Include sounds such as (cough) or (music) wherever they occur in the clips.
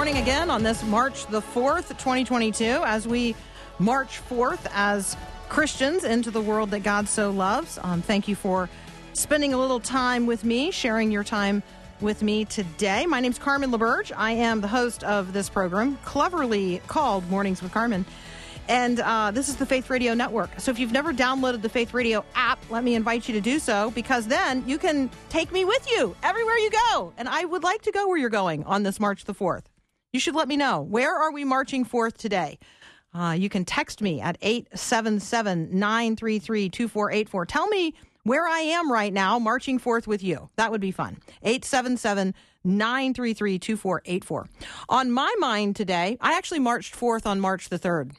morning again on this March the 4th, 2022, as we march forth as Christians into the world that God so loves. Um, thank you for spending a little time with me, sharing your time with me today. My name's Carmen LaBerge. I am the host of this program, cleverly called Mornings with Carmen. And uh, this is the Faith Radio Network. So if you've never downloaded the Faith Radio app, let me invite you to do so because then you can take me with you everywhere you go. And I would like to go where you're going on this March the 4th. You should let me know. Where are we marching forth today? Uh, you can text me at 877 933 2484. Tell me where I am right now marching forth with you. That would be fun. 877 933 2484. On my mind today, I actually marched forth on March the 3rd.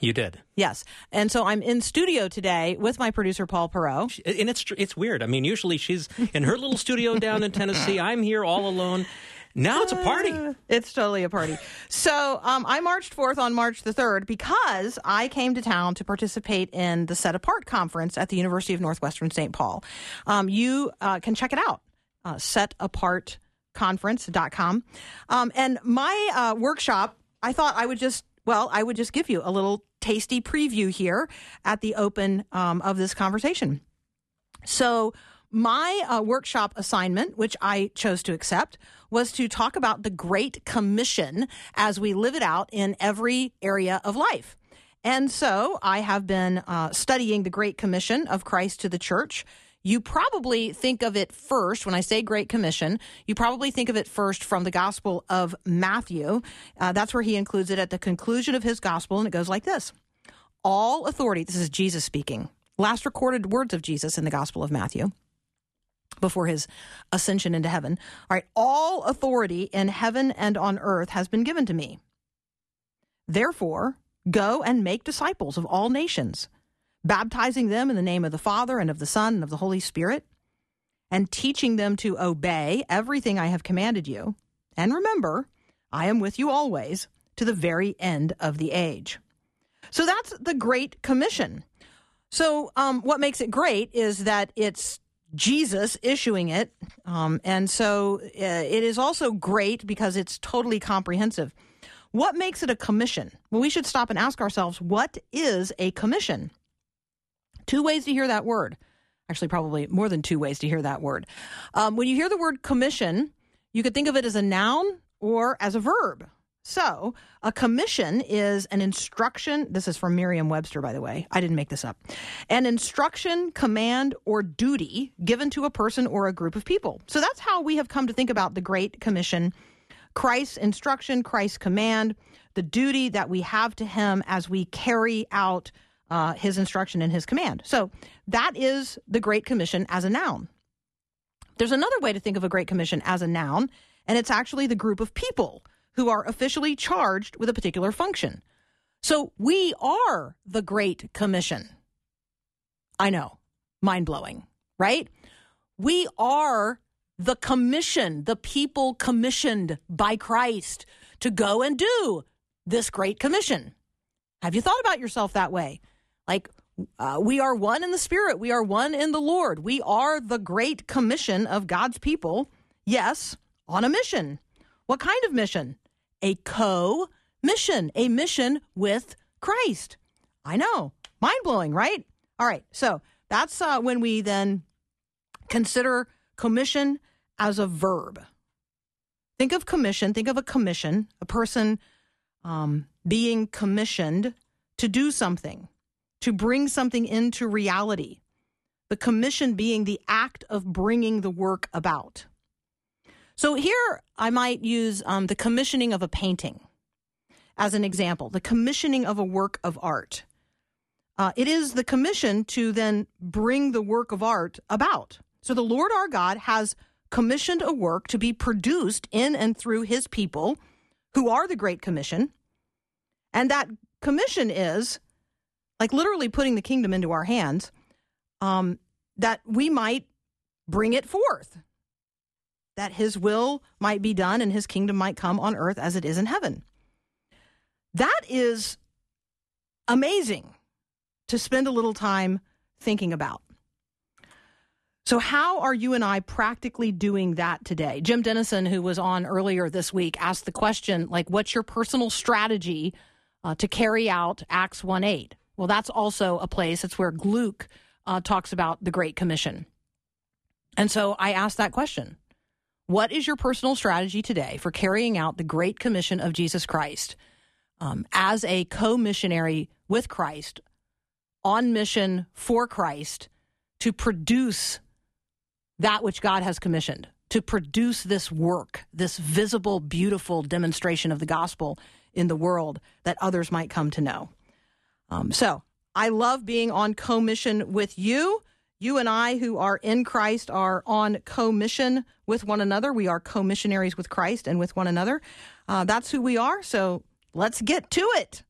You did, Yes. And so I'm in studio today with my producer, Paul Perot. and it's it's weird. I mean, usually she's in her little studio down in Tennessee. (laughs) I'm here all alone. Now it's a party. It's totally a party. So um, I marched forth on March the 3rd because I came to town to participate in the Set Apart Conference at the University of Northwestern St. Paul. Um, you uh, can check it out, uh, setapartconference.com. Um, and my uh, workshop, I thought I would just, well, I would just give you a little tasty preview here at the open um, of this conversation. So, my uh, workshop assignment, which I chose to accept, was to talk about the Great Commission as we live it out in every area of life. And so I have been uh, studying the Great Commission of Christ to the church. You probably think of it first, when I say Great Commission, you probably think of it first from the Gospel of Matthew. Uh, that's where he includes it at the conclusion of his Gospel, and it goes like this All authority, this is Jesus speaking, last recorded words of Jesus in the Gospel of Matthew before his ascension into heaven. All right, all authority in heaven and on earth has been given to me. Therefore, go and make disciples of all nations, baptizing them in the name of the Father and of the Son and of the Holy Spirit, and teaching them to obey everything I have commanded you. And remember, I am with you always to the very end of the age. So that's the Great Commission. So, um, what makes it great is that it's Jesus issuing it. Um, and so uh, it is also great because it's totally comprehensive. What makes it a commission? Well, we should stop and ask ourselves what is a commission? Two ways to hear that word. Actually, probably more than two ways to hear that word. Um, when you hear the word commission, you could think of it as a noun or as a verb. So, a commission is an instruction. This is from Merriam Webster, by the way. I didn't make this up. An instruction, command, or duty given to a person or a group of people. So, that's how we have come to think about the Great Commission Christ's instruction, Christ's command, the duty that we have to him as we carry out uh, his instruction and his command. So, that is the Great Commission as a noun. There's another way to think of a Great Commission as a noun, and it's actually the group of people who are officially charged with a particular function. So we are the Great Commission. I know, mind blowing, right? We are the commission, the people commissioned by Christ to go and do this Great Commission. Have you thought about yourself that way? Like, uh, we are one in the Spirit, we are one in the Lord. We are the Great Commission of God's people, yes, on a mission. What kind of mission? A co mission, a mission with Christ. I know. Mind blowing, right? All right. So that's uh, when we then consider commission as a verb. Think of commission, think of a commission, a person um, being commissioned to do something, to bring something into reality. The commission being the act of bringing the work about. So here I might use um, the commissioning of a painting as an example, the commissioning of a work of art. uh, it is the commission to then bring the work of art about. So the Lord our God has commissioned a work to be produced in and through his people who are the Great Commission. And that commission is like literally putting the kingdom into our hands um, that we might bring it forth, that his will might be done and his kingdom might come on earth as it is in heaven. That is amazing to spend a little time thinking about. So, how are you and I practically doing that today? Jim Denison, who was on earlier this week, asked the question like, what's your personal strategy uh, to carry out Acts 1 8? Well, that's also a place, it's where Luke uh, talks about the Great Commission. And so I asked that question What is your personal strategy today for carrying out the Great Commission of Jesus Christ um, as a co missionary with Christ, on mission for Christ, to produce that which God has commissioned, to produce this work, this visible, beautiful demonstration of the gospel in the world that others might come to know? Um, so I love being on co mission with you. You and I, who are in Christ, are on co mission with one another. We are co missionaries with Christ and with one another. Uh, that's who we are. So let's get to it.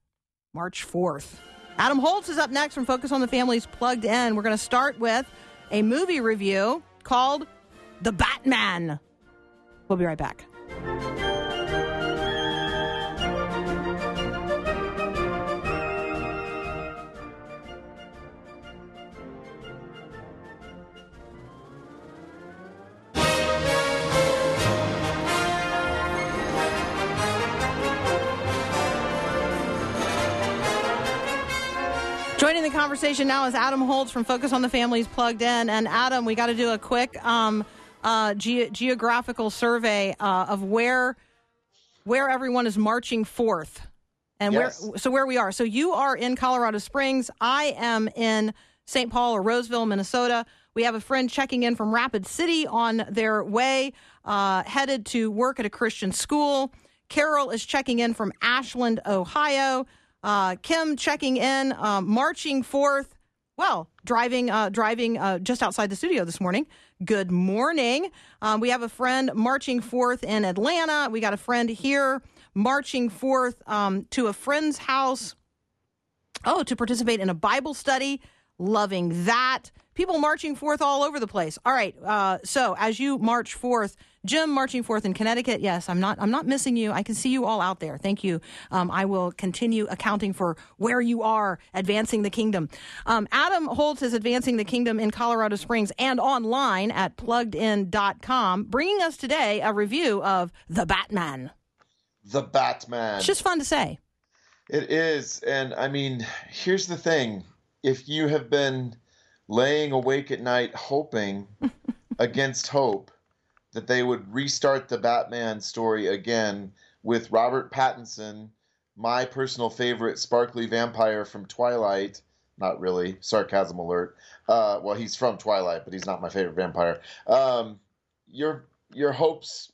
March 4th. Adam Holz is up next from Focus on the Family's Plugged In. We're going to start with a movie review called The Batman. We'll be right back. Conversation now is Adam Holz from Focus on the Family's Plugged In. And Adam, we got to do a quick um, uh, ge- geographical survey uh, of where where everyone is marching forth and Yes. where so where we are. So you are in Colorado Springs. I am in St. Paul or Roseville, Minnesota. We have a friend checking in from Rapid City on their way uh, headed to work at a Christian school. Carol is checking in from Ashland, Ohio. Uh, Kim checking in, um, marching forth. Well, driving, uh, driving uh, just outside the studio this morning. Good morning. Um, we have a friend marching forth in Atlanta. We got a friend here marching forth um, to a friend's house. Oh, to participate in a Bible study. Loving that. People marching forth all over the place. All right. Uh, so as you march forth, Jim marching forth in Connecticut. Yes, I'm not. I'm not missing you. I can see you all out there. Thank you. Um, I will continue accounting for where you are advancing the kingdom. Um, Adam Holz is advancing the kingdom in Colorado Springs and online at pluggedin.com, bringing us today a review of The Batman. The Batman. It's just fun to say. It is. And I mean, here's the thing if you have been laying awake at night hoping (laughs) against hope that they would restart the Batman story again with Robert Pattinson, my personal favorite sparkly vampire from Twilight. Not really, sarcasm alert. Uh, well, he's from Twilight, but he's not my favorite vampire. Um, your your hopes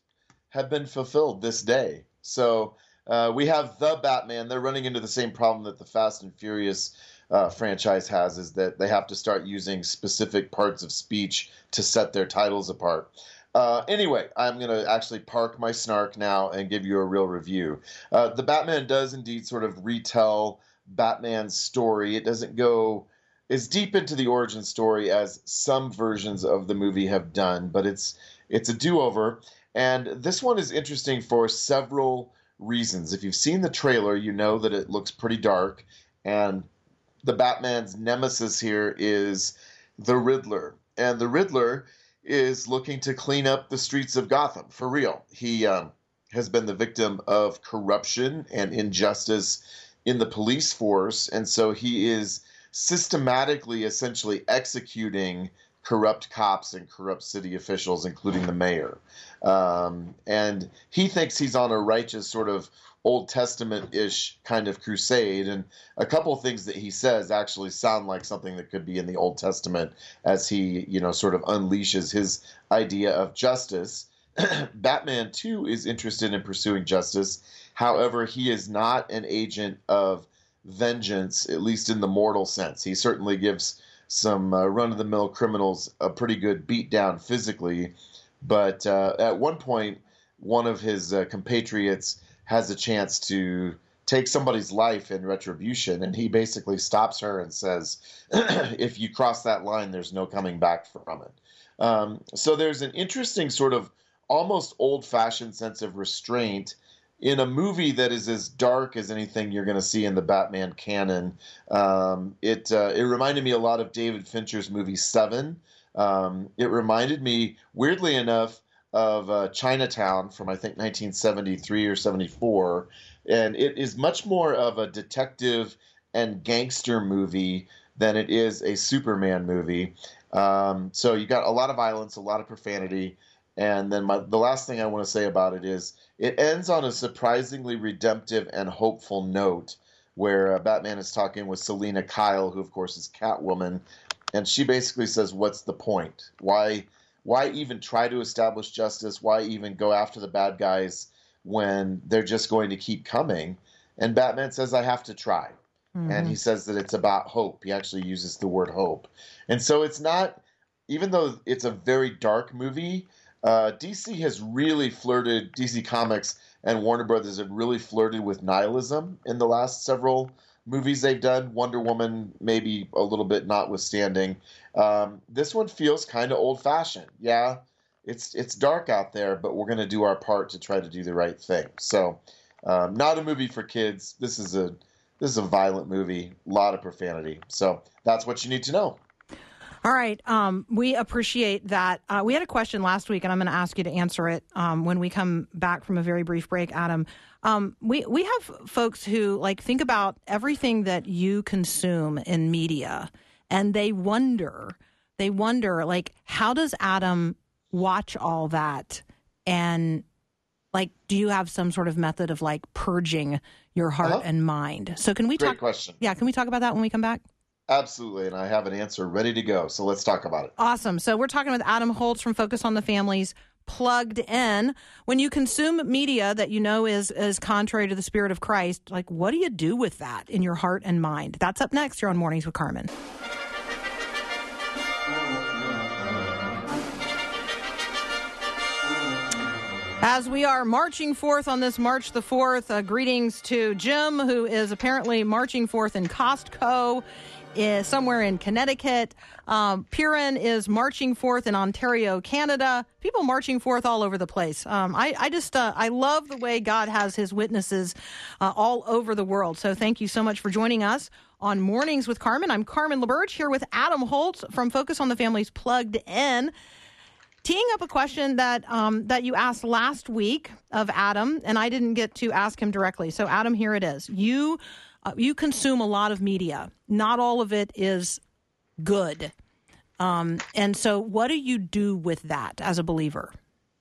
have been fulfilled this day. So uh, we have the Batman. They're running into the same problem that the Fast and Furious uh, franchise has, is that they have to start using specific parts of speech to set their titles apart. Uh, anyway, I'm going to actually park my snark now and give you a real review. Uh, the Batman does indeed sort of retell Batman's story. It doesn't go as deep into the origin story as some versions of the movie have done, but it's it's a do-over. And this one is interesting for several reasons. If you've seen the trailer, you know that it looks pretty dark, and the Batman's nemesis here is the Riddler. And the Riddler is looking to clean up the streets of Gotham for real. He um, has been the victim of corruption and injustice in the police force, and so he is systematically, essentially executing corrupt cops and corrupt city officials, including the mayor. Um, and he thinks he's on a righteous sort of Old Testament ish kind of crusade. And a couple things that he says actually sound like something that could be in the Old Testament as he, you know, sort of unleashes his idea of justice. (clears throat) Batman, too, is interested in pursuing justice. However, he is not an agent of vengeance, at least in the mortal sense. He certainly gives some uh, run of the mill criminals a pretty good beat down physically. But uh, at one point, one of his uh, compatriots has a chance to take somebody's life in retribution, and he basically stops her and says, (clears throat) If you cross that line, there's no coming back from it. Um, so there's an interesting sort of almost old fashioned sense of restraint in a movie that is as dark as anything you're going to see in the Batman canon. Um, it uh, it reminded me a lot of David Fincher's movie Seven. Um, it reminded me, weirdly enough, of uh, Chinatown from I think 1973 or 74, and it is much more of a detective and gangster movie than it is a Superman movie. Um, so you got a lot of violence, a lot of profanity, and then my, the last thing I want to say about it is it ends on a surprisingly redemptive and hopeful note, where uh, Batman is talking with Selina Kyle, who of course is Catwoman, and she basically says, "What's the point? Why?" Why even try to establish justice? Why even go after the bad guys when they're just going to keep coming? And Batman says, I have to try. And he says that it's about hope. He actually uses the word hope. And so it's not, even though it's a very dark movie, uh, DC has really flirted, DC Comics and Warner Brothers have really flirted with nihilism in the last several movies they've done. Wonder Woman, maybe a little bit notwithstanding. Um, this one feels kind of old fashioned. Yeah, it's it's dark out there, but we're going to do our part to try to do the right thing. So, um, not a movie for kids. This is a this is a violent movie, a lot of profanity. So that's what you need to know. All right. Um, we appreciate that. Uh, we had a question last week, and I'm going to ask you to answer it um, when we come back from a very brief break, Adam. Um, we we have folks who like think about everything that you consume in media, and they wonder, they wonder, like, how does Adam watch all that, and like, do you have some sort of method of like purging your heart Uh-huh. and mind? So can we Great talk? question. Yeah, can we talk about that when we come back? Absolutely, and I have an answer ready to go. So let's talk about it. Awesome. So we're talking with Adam Holz from Focus on the Families Plugged In. When you consume media that you know is is contrary to the spirit of Christ, like what do you do with that in your heart and mind? That's up next here on Mornings with Carmen. As we are marching forth on this March the 4th, uh, greetings to Jim, who is apparently marching forth in Costco is somewhere in Connecticut. Um, is marching forth in Ontario, Canada. People marching forth all over the place. Um, I, I just uh, I love the way God has His witnesses uh, all over the world. So thank you so much for joining us on Mornings with Carmen. I'm Carmen LaBerge here with Adam Holz from Focus on the Family's Plugged In teeing up a question that um, that you asked last week of Adam, and I didn't get to ask him directly. So, Adam, here it is. You uh, you consume a lot of media. Not all of it is good. Um, and so, what do you do with that as a believer?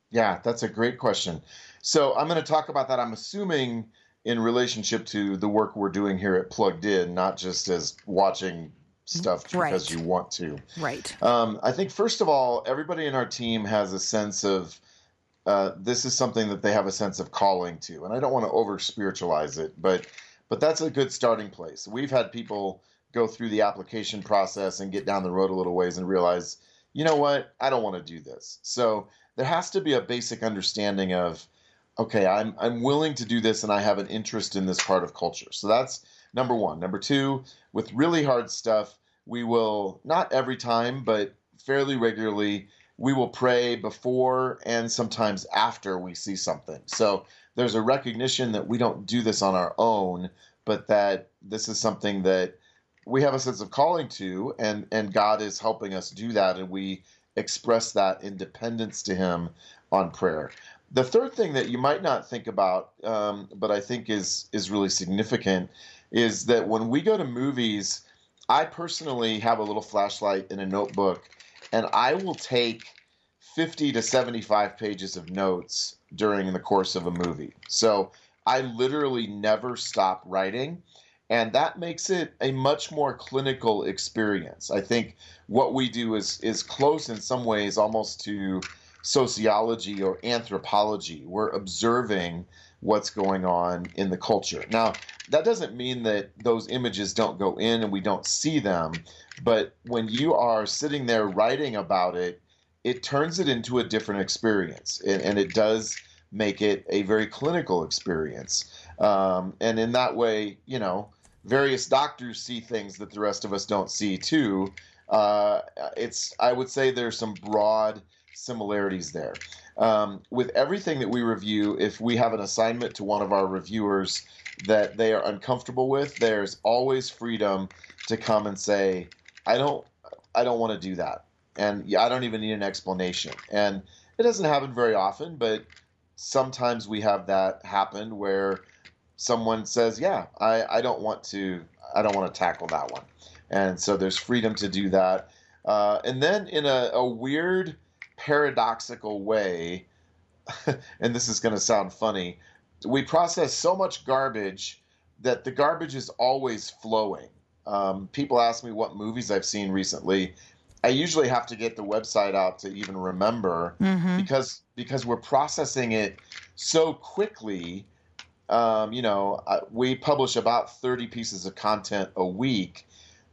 Yeah, that's a great question. So I'm going to talk about that. I'm assuming in relationship to the work we're doing here at Plugged In, not just as watching stuff because you want to. Right. Um, I think first of all, everybody in our team has a sense of uh, this is something that they have a sense of calling to, and I don't want to over spiritualize it, but but that's a good starting place. We've had people go through the application process and get down the road a little ways and realize, you know what, I don't want to do this. So there has to be a basic understanding of, okay, I'm I'm willing to do this, and I have an interest in this part of culture. So that's number one. Number two, with really hard stuff, we will not every time, but fairly regularly, we will pray before and sometimes after we see something. So there's a recognition that we don't do this on our own, but that this is something that we have a sense of calling to, and and God is helping us do that, and we express that independence to Him on prayer. The third thing that you might not think about, um, but I think is is really significant, is that when we go to movies, I personally have a little flashlight in a notebook, and I will take 50 to 75 pages of notes during the course of a movie. So I literally never stop writing, and that makes it a much more clinical experience. I think what we do is is close in some ways almost to sociology or anthropology. We're observing what's going on in the culture. Now, that doesn't mean that those images don't go in and we don't see them, but when you are sitting there writing about it, it turns it into a different experience, and, and it does make it a very clinical experience. Um, and in that way, you know, various doctors see things that the rest of us don't see too. Uh, it's I would say there's some broad similarities there. Um, with everything that we review, if we have an assignment to one of our reviewers that they are uncomfortable with, there's always freedom to come and say, "I don't, I don't want to do that," and I don't even need an explanation. And it doesn't happen very often, but sometimes we have that happen where someone says, "Yeah, I, I don't want to, I don't want to tackle that one," and so there's freedom to do that. Uh, and then in a, a weird, paradoxical way, (laughs) and this is going to sound funny, we process so much garbage that the garbage is always flowing. Um, people ask me what movies I've seen recently. I usually have to get the website out to even remember because because we're processing it so quickly. Um, you know, we publish about 30 pieces of content a week.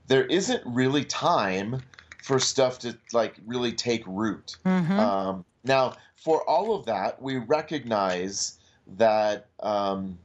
There isn't really time for stuff to like really take root. Um, now, for all of that, we recognize that um,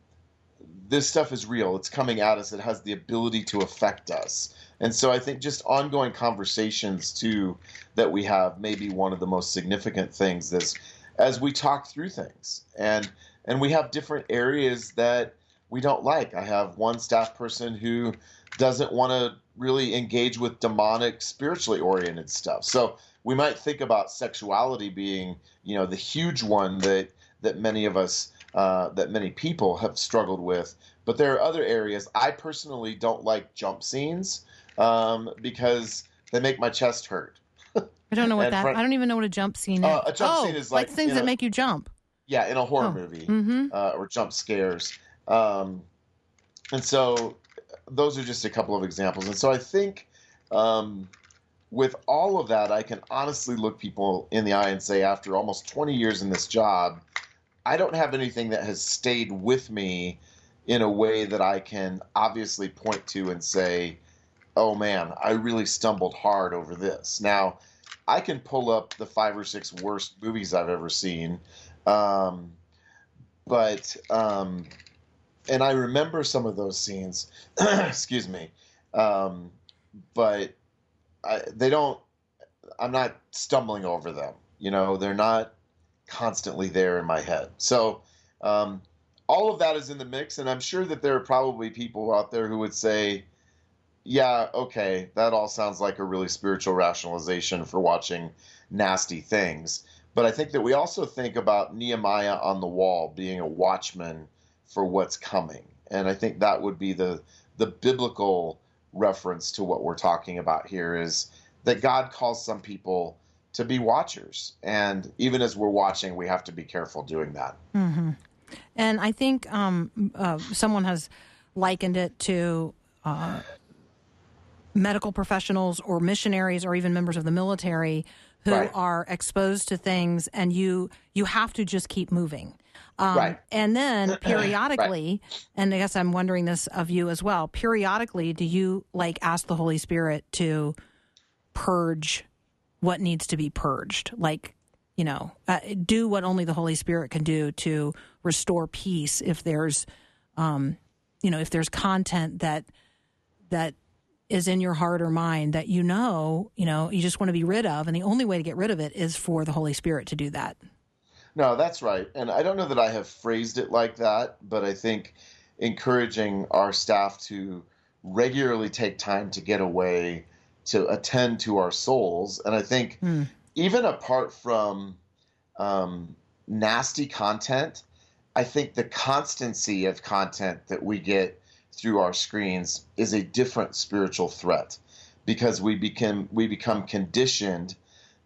this stuff is real. It's coming at us. It has the ability to affect us. And so I think just ongoing conversations too that we have may be one of the most significant things as as we talk through things. And and we have different areas that we don't like. I have one staff person who doesn't want to really engage with demonic spiritually oriented stuff. So we might think about sexuality being, you know, the huge one that that many of us uh, that many people have struggled with. But there are other areas. I personally don't like jump scenes um, because they make my chest hurt. I don't know what (laughs) that. front- I don't even know what a jump scene is. Uh, a jump oh, scene is like, things that know- make you jump. Yeah, in a horror Oh, movie mhm. uh, or jump scares. Um, and so those are just a couple of examples. And so I think um, with all of that, I can honestly look people in the eye and say, after almost 20 years in this job, I don't have anything that has stayed with me in a way that I can obviously point to and say, oh man, I really stumbled hard over this. Now, I can pull up the five or six worst movies I've ever seen. Um, but um, and I remember some of those scenes. (clears throat) excuse me, um, but I, they don't. I'm not stumbling over them. You know, they're not constantly there in my head. So um, all of that is in the mix, and I'm sure that there are probably people out there who would say, "Yeah, okay, that all sounds like a really spiritual rationalization for watching nasty things." But I think that we also think about Nehemiah on the wall being a watchman for what's coming. And I think that would be the the biblical reference to what we're talking about here is that God calls some people to be watchers. And even as we're watching, we have to be careful doing that. And I think um, uh, someone has likened it to uh, medical professionals or missionaries or even members of the military who Right. are exposed to things, and you you have to just keep moving. Um, Right. And then (clears throat) periodically, and I guess I'm wondering this of you as well. Periodically, do you like ask the Holy Spirit to purge what needs to be purged? Like, you know, uh, do what only the Holy Spirit can do to restore peace if there's, um, you know, if there's content that that is in your heart or mind that you know, you know, you just want to be rid of, and the only way to get rid of it is for the Holy Spirit to do that. No, that's right. And I don't know that I have phrased it like that, but I think encouraging our staff to regularly take time to get away to attend to our souls. And I think even apart from um, nasty content, I think the constancy of content that we get through our screens is a different spiritual threat because we become we become conditioned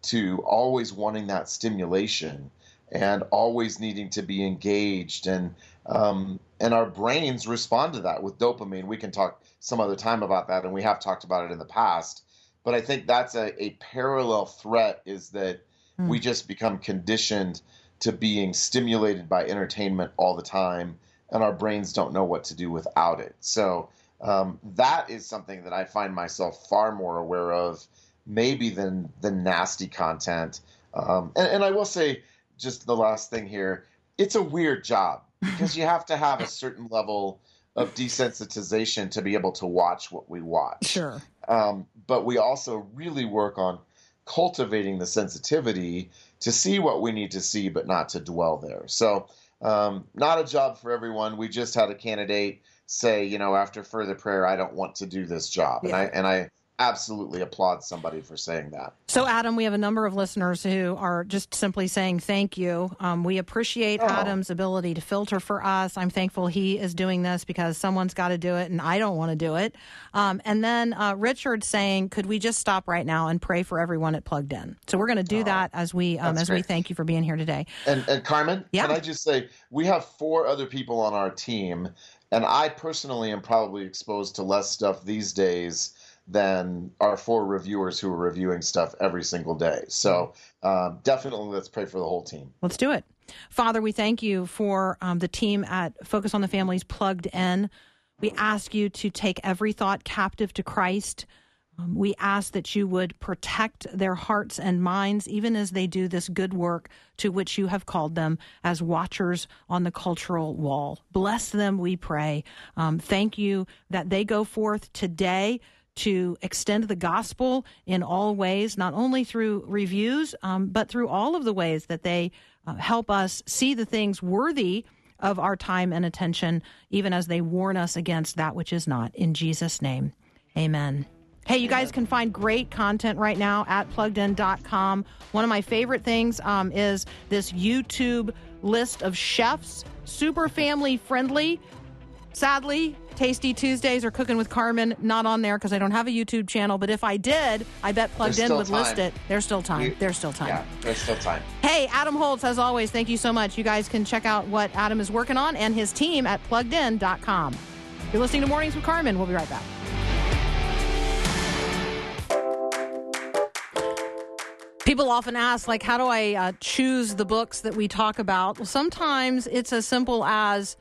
to always wanting that stimulation and always needing to be engaged and um, and our brains respond to that with dopamine. We can talk some other time about that, and we have talked about it in the past. But I think that's a, a parallel threat is that we just become conditioned to being stimulated by entertainment all the time, and our brains don't know what to do without it. So um, that is something that I find myself far more aware of, maybe than the nasty content. Um, and, and I will say, just the last thing here, it's a weird job (laughs) because you have to have a certain level of desensitization to be able to watch what we watch. Sure. Um, but we also really work on cultivating the sensitivity to see what we need to see, but not to dwell there. So, um, not a job for everyone. We just had a candidate say, you know, after further prayer, I don't want to do this job, and I and I absolutely applaud somebody for saying that. So, Adam, we have a number of listeners who are just simply saying thank you. Um, we appreciate Oh. Adam's ability to filter for us. I'm thankful he is doing this because someone's got to do it, and I don't want to do it. Um, and then uh, Richard saying, "Could we just stop right now and pray for everyone at Plugged In?" So we're going to do that as we um, Oh, as we thank you for being here today. And and Carmen, Yeah. can I just say we have four other people on our team, and I personally am probably exposed to less stuff these days than our four reviewers who are reviewing stuff every single day. So um, definitely, let's pray for the whole team. Let's do it. Father, we thank you for um, the team at Focus on the Families plugged in. We ask you to take every thought captive to Christ. Um, we ask that you would protect their hearts and minds, even as they do this good work to which you have called them as watchers on the cultural wall. Bless them, we pray. Um, thank you that they go forth today to extend the gospel in all ways, not only through reviews, um, but through all of the ways that they uh, help us see the things worthy of our time and attention, even as they warn us against that which is not. In Jesus' name, amen. Hey, you guys can find great content right now at pluggedin.com. One of my favorite things um, is this YouTube list of chefs, super family friendly. Sadly, Tasty Tuesdays or Cooking with Carmen not on there because I don't have a YouTube channel. But if I did, I bet Plugged There's In would list it. There's still time. You- There's still time. Yeah, there's still time. Hey, Adam Holz, as always, thank you so much. You guys can check out what Adam is working on and his team at pluggedin.com. You're listening to Mornings with Carmen. We'll be right back. People often ask, like, how do I uh, choose the books that we talk about? Well, sometimes it's as simple as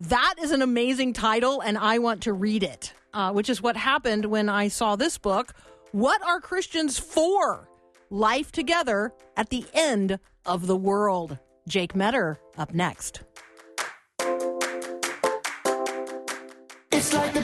that is an amazing title and I want to read it, uh, which is what happened when I saw this book. What are Christians for? Life Together at the End of the World. Jake Meador up next. It's like the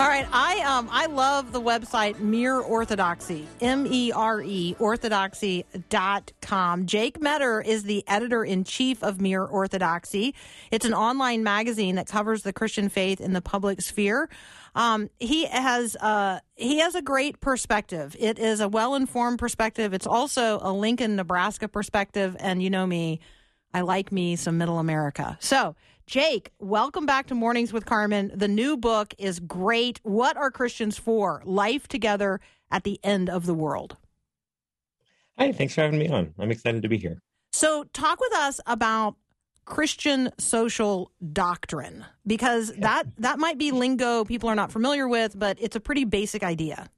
All right, I um I love the website Mere Orthodoxy, M E R E orthodoxy.com. Jake Meador is the editor in chief of Mere Orthodoxy. It's an online magazine that covers the Christian faith in the public sphere. Um, he has uh, he has a great perspective. It is a well informed perspective. It's also a Lincoln, Nebraska perspective, and you know me, I like me some Middle America. So, Jake, welcome back to Mornings with Carmen. The new book is great. What are Christians for? Life together at the end of the world. Hi, thanks for having me on. I'm excited to be here. So, talk with us about Christian social doctrine because that that might be lingo people are not familiar with, but it's a pretty basic idea.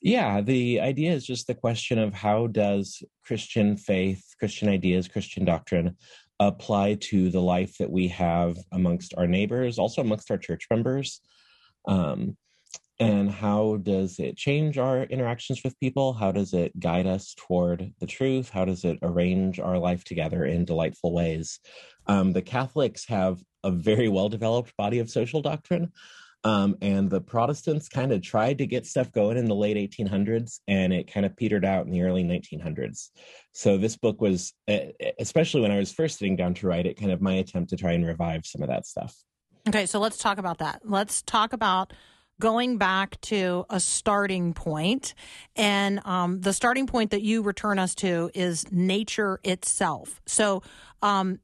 Yeah, the idea is just the question of how does Christian faith, Christian ideas, Christian doctrine apply to the life that we have amongst our neighbors, also amongst our church members? Um, and how does it change our interactions with people? How does it guide us toward the truth? How does it arrange our life together in delightful ways? Um, the Catholics have a very well developed body of social doctrine. Um, and the Protestants kind of tried to get stuff going in the late 1800s, and it kind of petered out in the early 1900s. So this book was, especially when I was first sitting down to write it, kind of my attempt to try and revive some of that stuff. Okay, so let's talk about that. Let's talk about going back to a starting. And um, the starting point that you return us to is nature itself. So, um,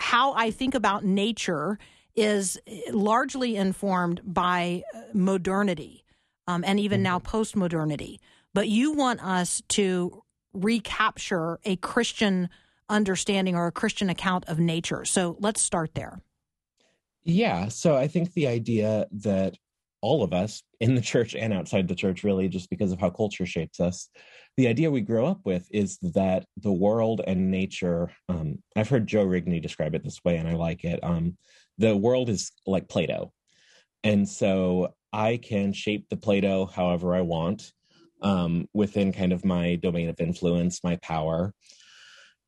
how I think about nature is largely informed by uh, modernity um, and even now post modernity. But you want us to recapture a Christian understanding or a Christian account of nature. So let's start there. Yeah. So I think the idea that all of us in the church and outside the church, really, just because of how culture shapes us, the idea we grow up with is that the world and nature, um, I've heard Joe Rigney describe it this way, and I like it. Um, the world is like Play Doh. And so I can shape the Play Doh however I want um, within kind of my domain of influence, my power.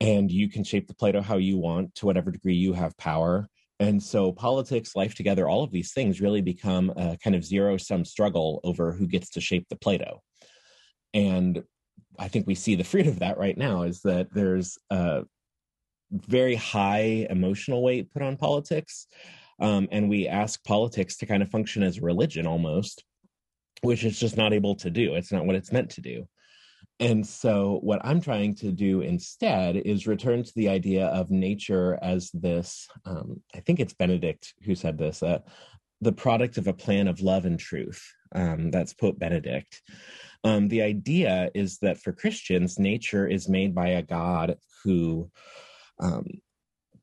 And you can shape the Play Doh how you want to whatever degree you have power. And so politics, life together, all of these things really become a kind of zero sum struggle over who gets to shape the Play Doh. And I think we see the fruit of that right now is that there's a very high emotional weight put on politics. Um, and we ask politics to kind of function as religion almost, which it's just not able to do. It's not what it's meant to do. And so, what I'm trying to do instead is return to the idea of nature as this. Um, I think it's Benedict who said this uh, the product of a plan of love and truth. Um, that's Pope Benedict. Um, the idea is that for Christians, nature is made by a God who um,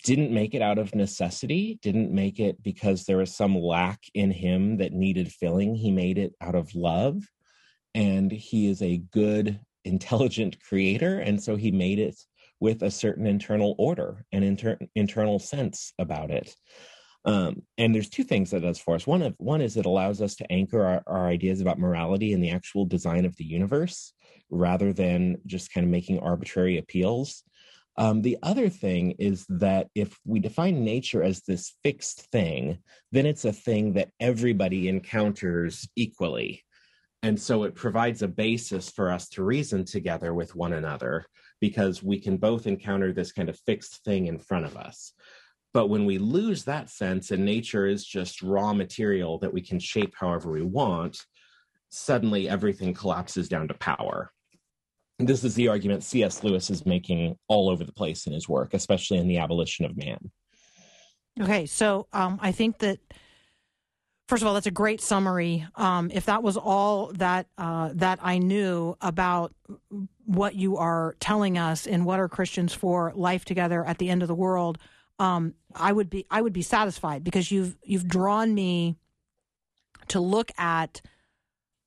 didn't make it out of necessity, didn't make it because there was some lack in him that needed filling. He made it out of love. And he is a good, intelligent creator. And so he made it with a certain internal order and inter- internal sense about it. Um, and there's two things that does for us. One of one is it allows us to anchor our, our ideas about morality in the actual design of the universe, rather than just kind of making arbitrary appeals. Um, the other thing is that if we define nature as this fixed thing, then it's a thing that everybody encounters equally. And so it provides a basis for us to reason together with one another because we can both encounter this kind of fixed thing in front of us. But when we lose that sense and nature is just raw material that we can shape however we want, suddenly everything collapses down to power. This is the argument C.S. Lewis is making all over the place in his work, especially in The Abolition of Man. Okay, so um, I think that first of all, that's a great summary. Um, if that was all that uh, that I knew about what you are telling us in what are Christians for life together at the end of the world, um, I would be I would be satisfied because you've you've drawn me to look at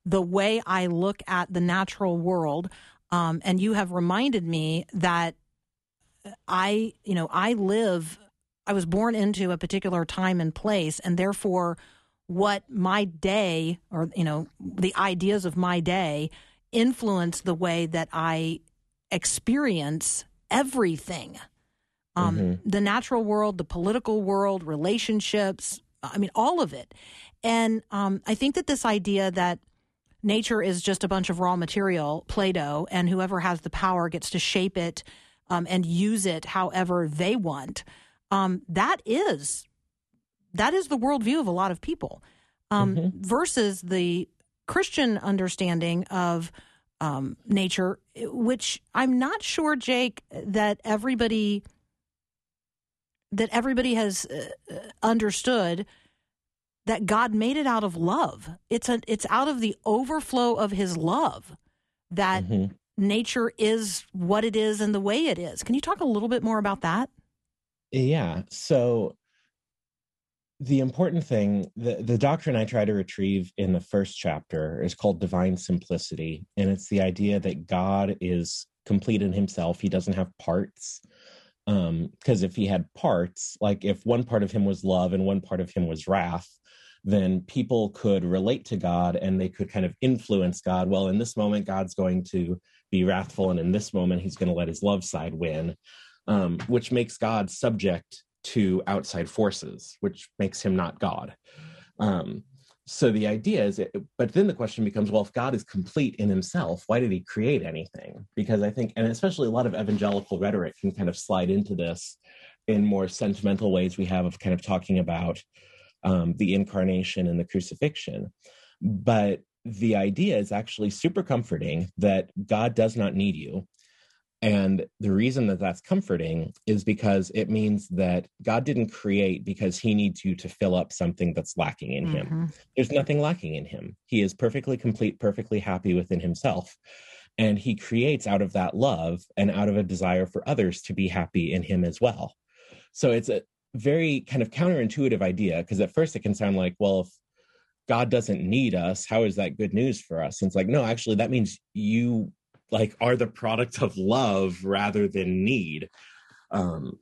the way I look at the natural world, um, and you have reminded me that I you know I live I was born into a particular time and place, and therefore, what my day or you know the ideas of my day influence the way that I experience everything. Um, Mm-hmm. The natural world, the political world, relationships. I mean, all of it. And um, I think that this idea that nature is just a bunch of raw material, Play Doh, and whoever has the power gets to shape it um, and use it however they want. Um, that is that is the worldview of a lot of people, um, versus the Christian understanding of um, nature, which I'm not sure, Jake, that everybody that everybody has uh, understood that God made it out of love. It's a it's out of the overflow of His love that Mhm. nature is what it is and the way it is. Can you talk a little bit more about that? Yeah. So the important thing, the, the doctrine I try to retrieve in the first chapter is called divine simplicity. And it's the idea that God is complete in himself. He doesn't have parts. Um, because if he had parts, like if one part of him was love and one part of him was wrath, then people could relate to God and they could kind of influence God. Well, in this moment, God's going to be wrathful, and in this moment, he's going to let his love side win, um, which makes God subject to outside forces, which makes him not God. Um, so the idea is, but then the question becomes, well, if God is complete in himself, why did he create anything? Because I think, and especially a lot of evangelical rhetoric can kind of slide into this in more sentimental ways we have of kind of talking about um, the incarnation and the crucifixion. But the idea is actually super comforting that God does not need you. And the reason that that's comforting is because it means that God didn't create because he needs you to fill up something that's lacking in him. Mhm. There's nothing lacking in him. He is perfectly complete, perfectly happy within himself. And he creates out of that love and out of a desire for others to be happy in him as well. So it's a very kind of counterintuitive idea because at first it can sound like, well, if God doesn't need us, how is that good news for us? And it's like, no, actually, that means you like are the product of love rather than need. Um,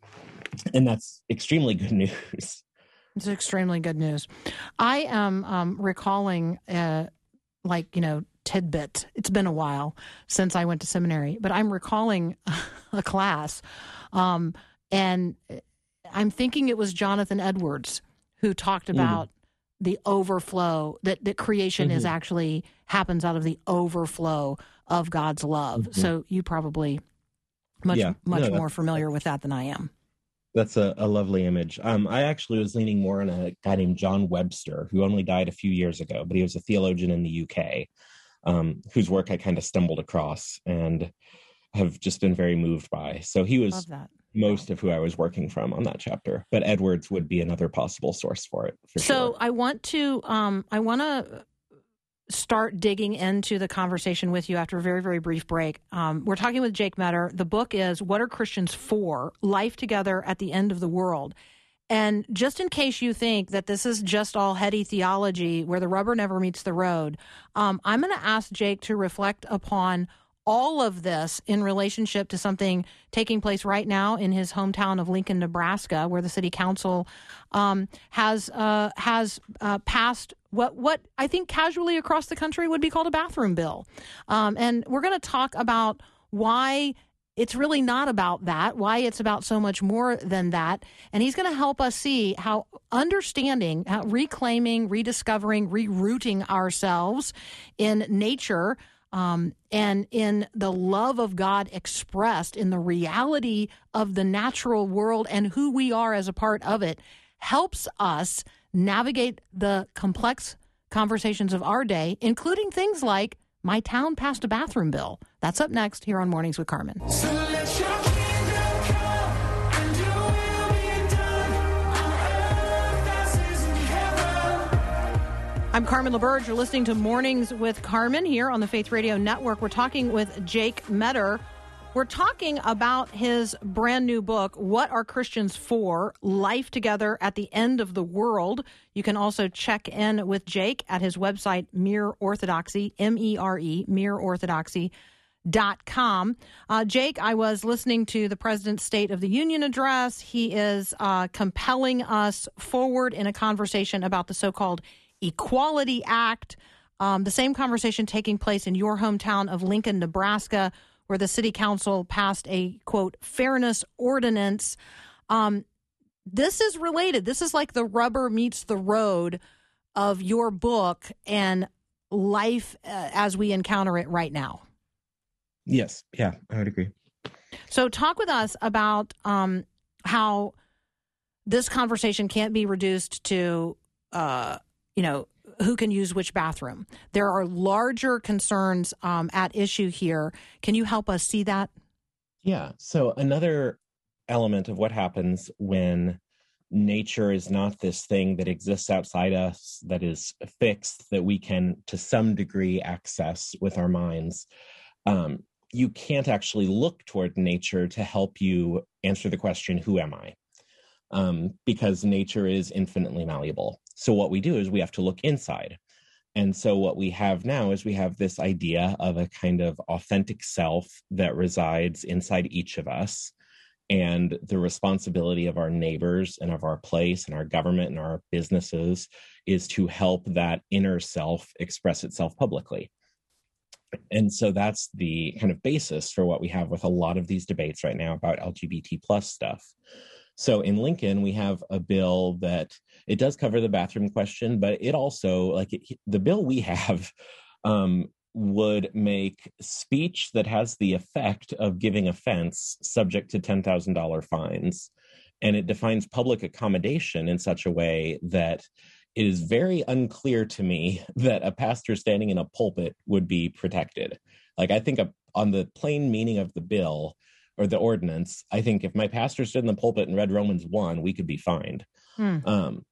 and that's extremely good news. It's extremely good news. I am um, recalling, uh, like, you know, tidbit. It's been a while since I went to seminary, but I'm recalling (laughs) a class. Um, and I'm thinking it was Jonathan Edwards who talked about the overflow that, that creation is Mhm. actually happens out of the overflow of God's love. Mhm. So you probably much Yeah. much No, more familiar with that than I am. That's a, a lovely image. Um, I actually was leaning more on a guy named John Webster, who only died a few years ago, but he was a theologian in the UK, um, whose work I kind of stumbled across and have just been very moved by. So he was Love that. Most of who I was working from on that chapter, but Edwards would be another possible source for it. For so sure. I want to um, I want to start digging into the conversation with you after a very very brief break. Um, we're talking with Jake Meador. The book is "What Are Christians For? Life Together at the End of the World." And just in case you think that this is just all heady theology where the rubber never meets the road, um, I'm going to ask Jake to reflect upon all of this in relationship to something taking place right now in his hometown of Lincoln, Nebraska, where the city council um, has uh, has uh, passed what what I think casually across the country would be called a bathroom bill, um, and we're going to talk about why it's really not about that, why it's about so much more than that. And he's going to help us see how understanding, how reclaiming, rediscovering, rerouting ourselves in nature um, and in the love of God expressed in the reality of the natural world and who we are as a part of it helps us navigate the complex conversations of our day, including things like my town passed a bathroom bill. That's up next here on Mornings with Carmen. So I'm Carmen LaBerge. You're listening to Mornings with Carmen here on the Faith Radio Network. We're talking with Jake Meador. We're talking about his brand new book, What Are Christians For? Life Together at the End of the World. You can also check in with Jake at his website, Mere Orthodoxy, M E R E, Mere Orthodoxy. Dot com. Uh, Jake, I was listening to the President's State of the Union address. He is uh, compelling us forward in a conversation about the so called Equality Act. Um, the same conversation taking place in your hometown of Lincoln, Nebraska, where the city council passed a quote fairness ordinance. Um, this is related. This is like the rubber meets the road of your book and life uh, as we encounter it right now. yes, yeah, I would agree. So, talk with us about um, how this conversation can't be reduced to, uh, you know, who can use which bathroom. There are larger concerns um, at issue here. Can you help us see that? Yeah. So another element of what happens when nature is not this thing that exists outside us, that is fixed, that we can to some degree access with our minds. Um, you can't actually look toward nature to help you answer the question, Who am I? Um, because nature is infinitely malleable. So, what we do is we have to look inside. And so, what we have now is we have this idea of a kind of authentic self that resides inside each of us. And the responsibility of our neighbors and of our place and our government and our businesses is to help that inner self express itself publicly. And so that's the kind of basis for what we have with a lot of these debates right now about LGBT plus stuff. So in Lincoln, we have a bill that it does cover the bathroom question, but it also like it, the bill we have (laughs) um, would make speech that has the effect of giving offense subject to ten thousand dollar fines, and it defines public accommodation in such a way that it is very unclear to me (laughs) that a pastor standing in a pulpit would be protected. Like I think a, on the plain meaning of the bill or the ordinance, I think if my pastor stood in the pulpit and read Romans one, we could be fined. Hmm. Um,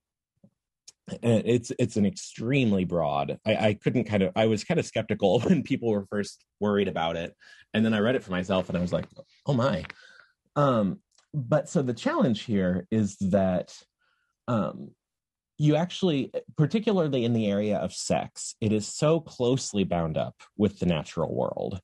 And it's it's an extremely broad. I, I couldn't kind of I was kind of skeptical (laughs) when people were first worried about it, and then I read it for myself and I was like, oh my. Um, but so the challenge here is that um, you actually, particularly in the area of sex, it is so closely bound up with the natural world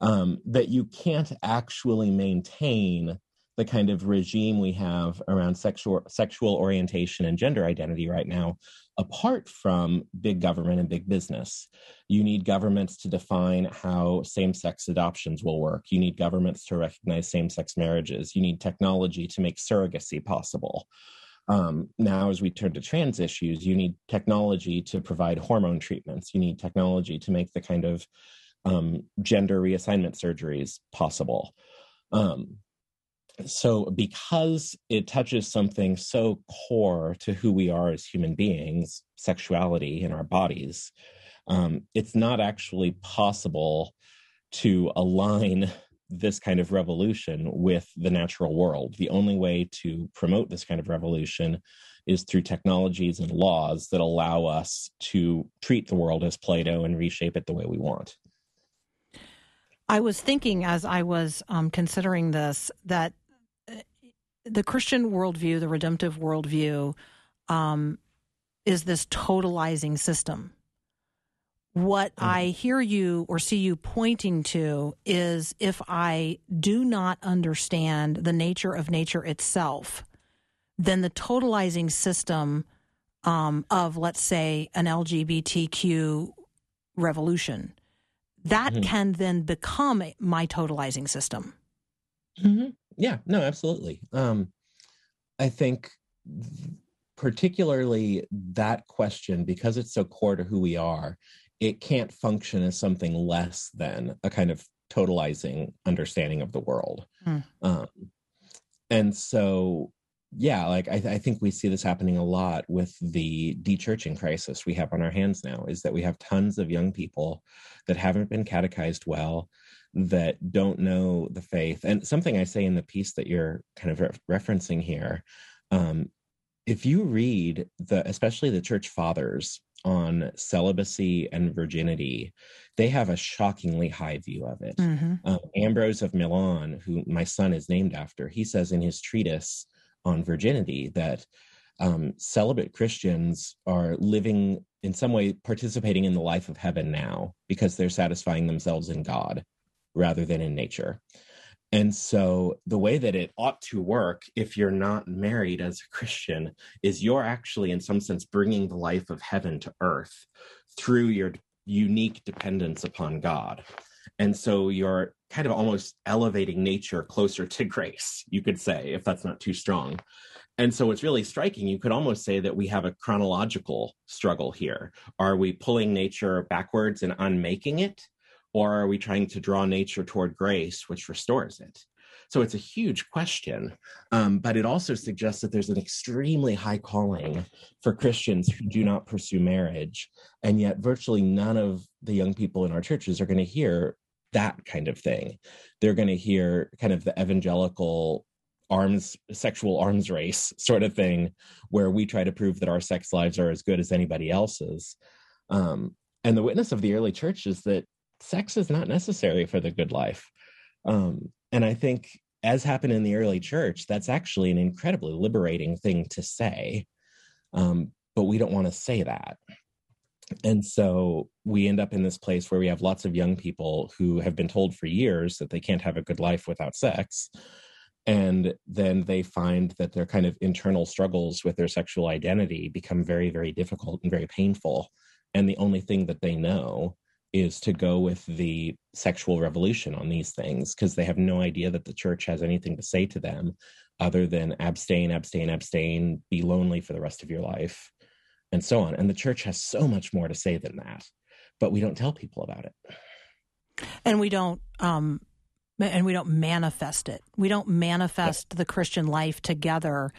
um, that you can't actually maintain the kind of regime we have around sexual sexual orientation and gender identity right now apart from big government and big business. You need governments to define how same-sex adoptions will work. You need governments to recognize same-sex marriages. You need technology to make surrogacy possible. Um, now as we turn to trans issues you need technology to provide hormone treatments. You need technology to make the kind of um, gender reassignment surgeries possible. Um, so because it touches something so core to who we are as human beings sexuality in our bodies um, it's not actually possible to align this kind of revolution with the natural world. The only way to promote this kind of revolution is through technologies and laws that allow us to treat the world as play-doh and reshape it the way we want I was thinking as I was um, considering this that uh, the Christian worldview, the redemptive worldview, um, is this totalizing system. What I hear you or see you pointing to is if I do not understand the nature of nature itself, then the totalizing system um, of, let's say, an LGBTQ revolution that Mhm. can then become my totalizing system. Mhm. Yeah, no, absolutely. Um, I think particularly that question, because it's so core to who we are, it can't function as something less than a kind of totalizing understanding of the world. Hmm. Um, and so, yeah, like I, I think we see this happening a lot with the dechurching crisis we have on our hands now, is that we have tons of young people that haven't been catechized well, that don't know the faith. And something I say in the piece that you're kind of re- referencing here, um, if you read the, especially the church fathers on celibacy and virginity, they have a shockingly high view of it. Mm-hmm. Uh, Ambrose of Milan, who my son is named after, he says in his treatise on virginity that um, celibate Christians are living in some way participating in the life of heaven now because they're satisfying themselves in God rather than in nature. And so the way that it ought to work if you're not married as a Christian is you're actually, in some sense, bringing the life of heaven to earth through your unique dependence upon God. And so you're kind of almost elevating nature closer to grace, you could say, if that's not too strong. And so it's really striking. You could almost say that we have a chronological struggle here. Are we pulling nature backwards and unmaking it? Or are we trying to draw nature toward grace, which restores it? So it's a huge question. Um, but it also suggests that there's an extremely high calling for Christians who do not pursue marriage. And yet, virtually none of the young people in our churches are going to hear that kind of thing. They're going to hear kind of the evangelical arms sexual arms race sort of thing where we try to prove that our sex lives are as good as anybody else's. Um, and the witness of the early church is that sex is not necessary for the good life. Um, and i think as happened in the early church that's actually an incredibly liberating thing to say. Um, but we don't want to say that and so we end up in this place where we have lots of young people who have been told for years that they can't have a good life without sex. And then they find that their kind of internal struggles with their sexual identity become very very difficult and very painful. And the only thing that they know is to go with the sexual revolution on these things because they have no idea that the church has anything to say to them other than abstain abstain abstain be lonely for the rest of your life and so on and the church has so much more to say than that but we don't tell people about it And we don't um and we don't manifest it. We don't manifest the Christian life together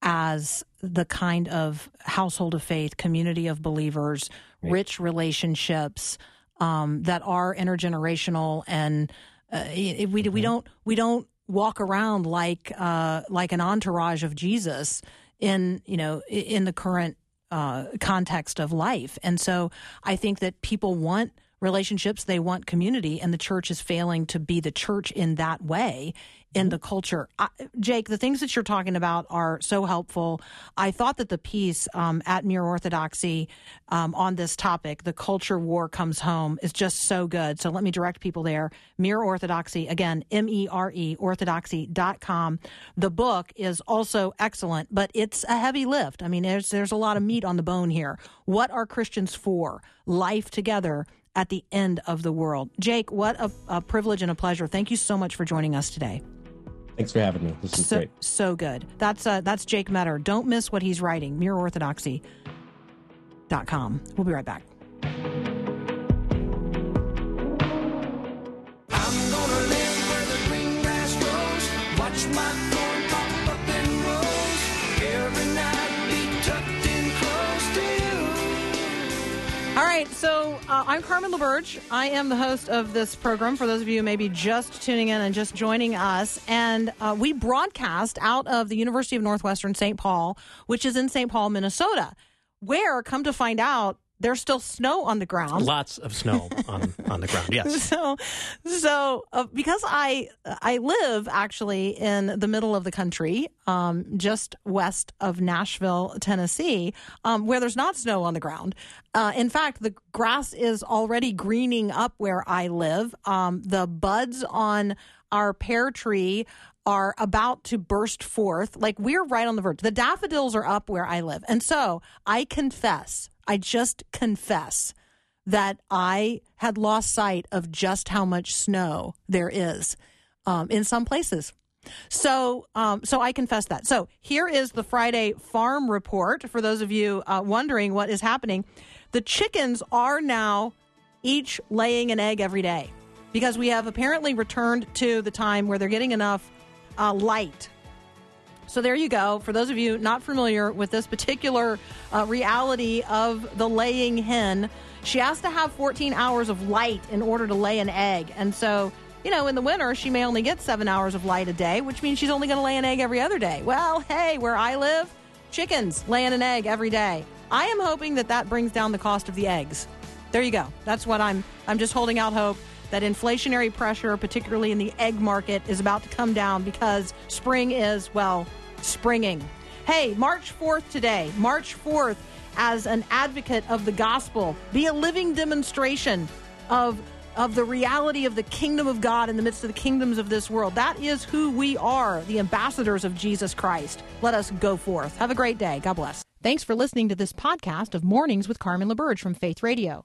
as the kind of household of faith, community of believers, Right. rich relationships um, that are intergenerational, and uh, it- we we don't we don't walk around like uh, like an entourage of Jesus in you know in the current uh, context of life. And so I think that people want relationships, they want community, and the church is failing to be the church in that way in the culture. I, Jake, the things that you're talking about are so helpful. I thought that the piece um, at Mere Orthodoxy um, on this topic, the culture war comes home, is just so good. So let me direct people there. Mere Orthodoxy, again, M E R E, orthodoxy.com. The book is also excellent, but it's a heavy lift. I mean, there's, there's a lot of meat on the bone here. What are Christians for? Life together at the end of the world. Jake, what a, a privilege and a pleasure. Thank you so much for joining us today. Thanks for having me. This is So, great. so good. That's uh, that's Jake Meador. Don't miss what he's writing. MereOrthodoxy.com. We'll be right back. So uh, I'm Carmen LaBerge. I am the host of this program. For those of you who may be just tuning in and just joining us, and uh, we broadcast out of the University of Northwestern St. Paul, which is in St. Paul, Minnesota, where, come to find out, there's still snow on the ground. Lots of snow on, on the ground. Yes. (laughs) so so uh, because i i live actually in the middle of the country um, just west of nashville tennessee um, where there's not snow on the ground uh, in fact the grass is already greening up where i live um, the buds on our pear tree are about to burst forth. Like we're right on the verge. The daffodils are up where I live. And so I confess, I just confess that I had lost sight of just how much snow there is um, in some places. So, um, so I confess that. So here is the Friday farm report for those of you uh, wondering what is happening. The chickens are now each laying an egg every day because we have apparently returned to the time where they're getting enough uh, light so there you go. For those of you not familiar with this particular uh, reality of the laying hen, she has to have 14 hours of light in order to lay an egg. And so, you know, in the winter, she may only get seven hours of light a day, which means she's only going to lay an egg every other day. Well, hey, where I live, chickens laying an egg every day. I am hoping that that brings down the cost of the eggs. There you go. That's what I'm. I'm just holding out hope that inflationary pressure, particularly in the egg market, is about to come down because spring is well springing. Hey, March 4th today. March 4th as an advocate of the gospel. Be a living demonstration of of the reality of the kingdom of God in the midst of the kingdoms of this world. That is who we are, the ambassadors of Jesus Christ. Let us go forth. Have a great day. God bless. Thanks for listening to this podcast of Mornings with Carmen LaBerge from Faith Radio.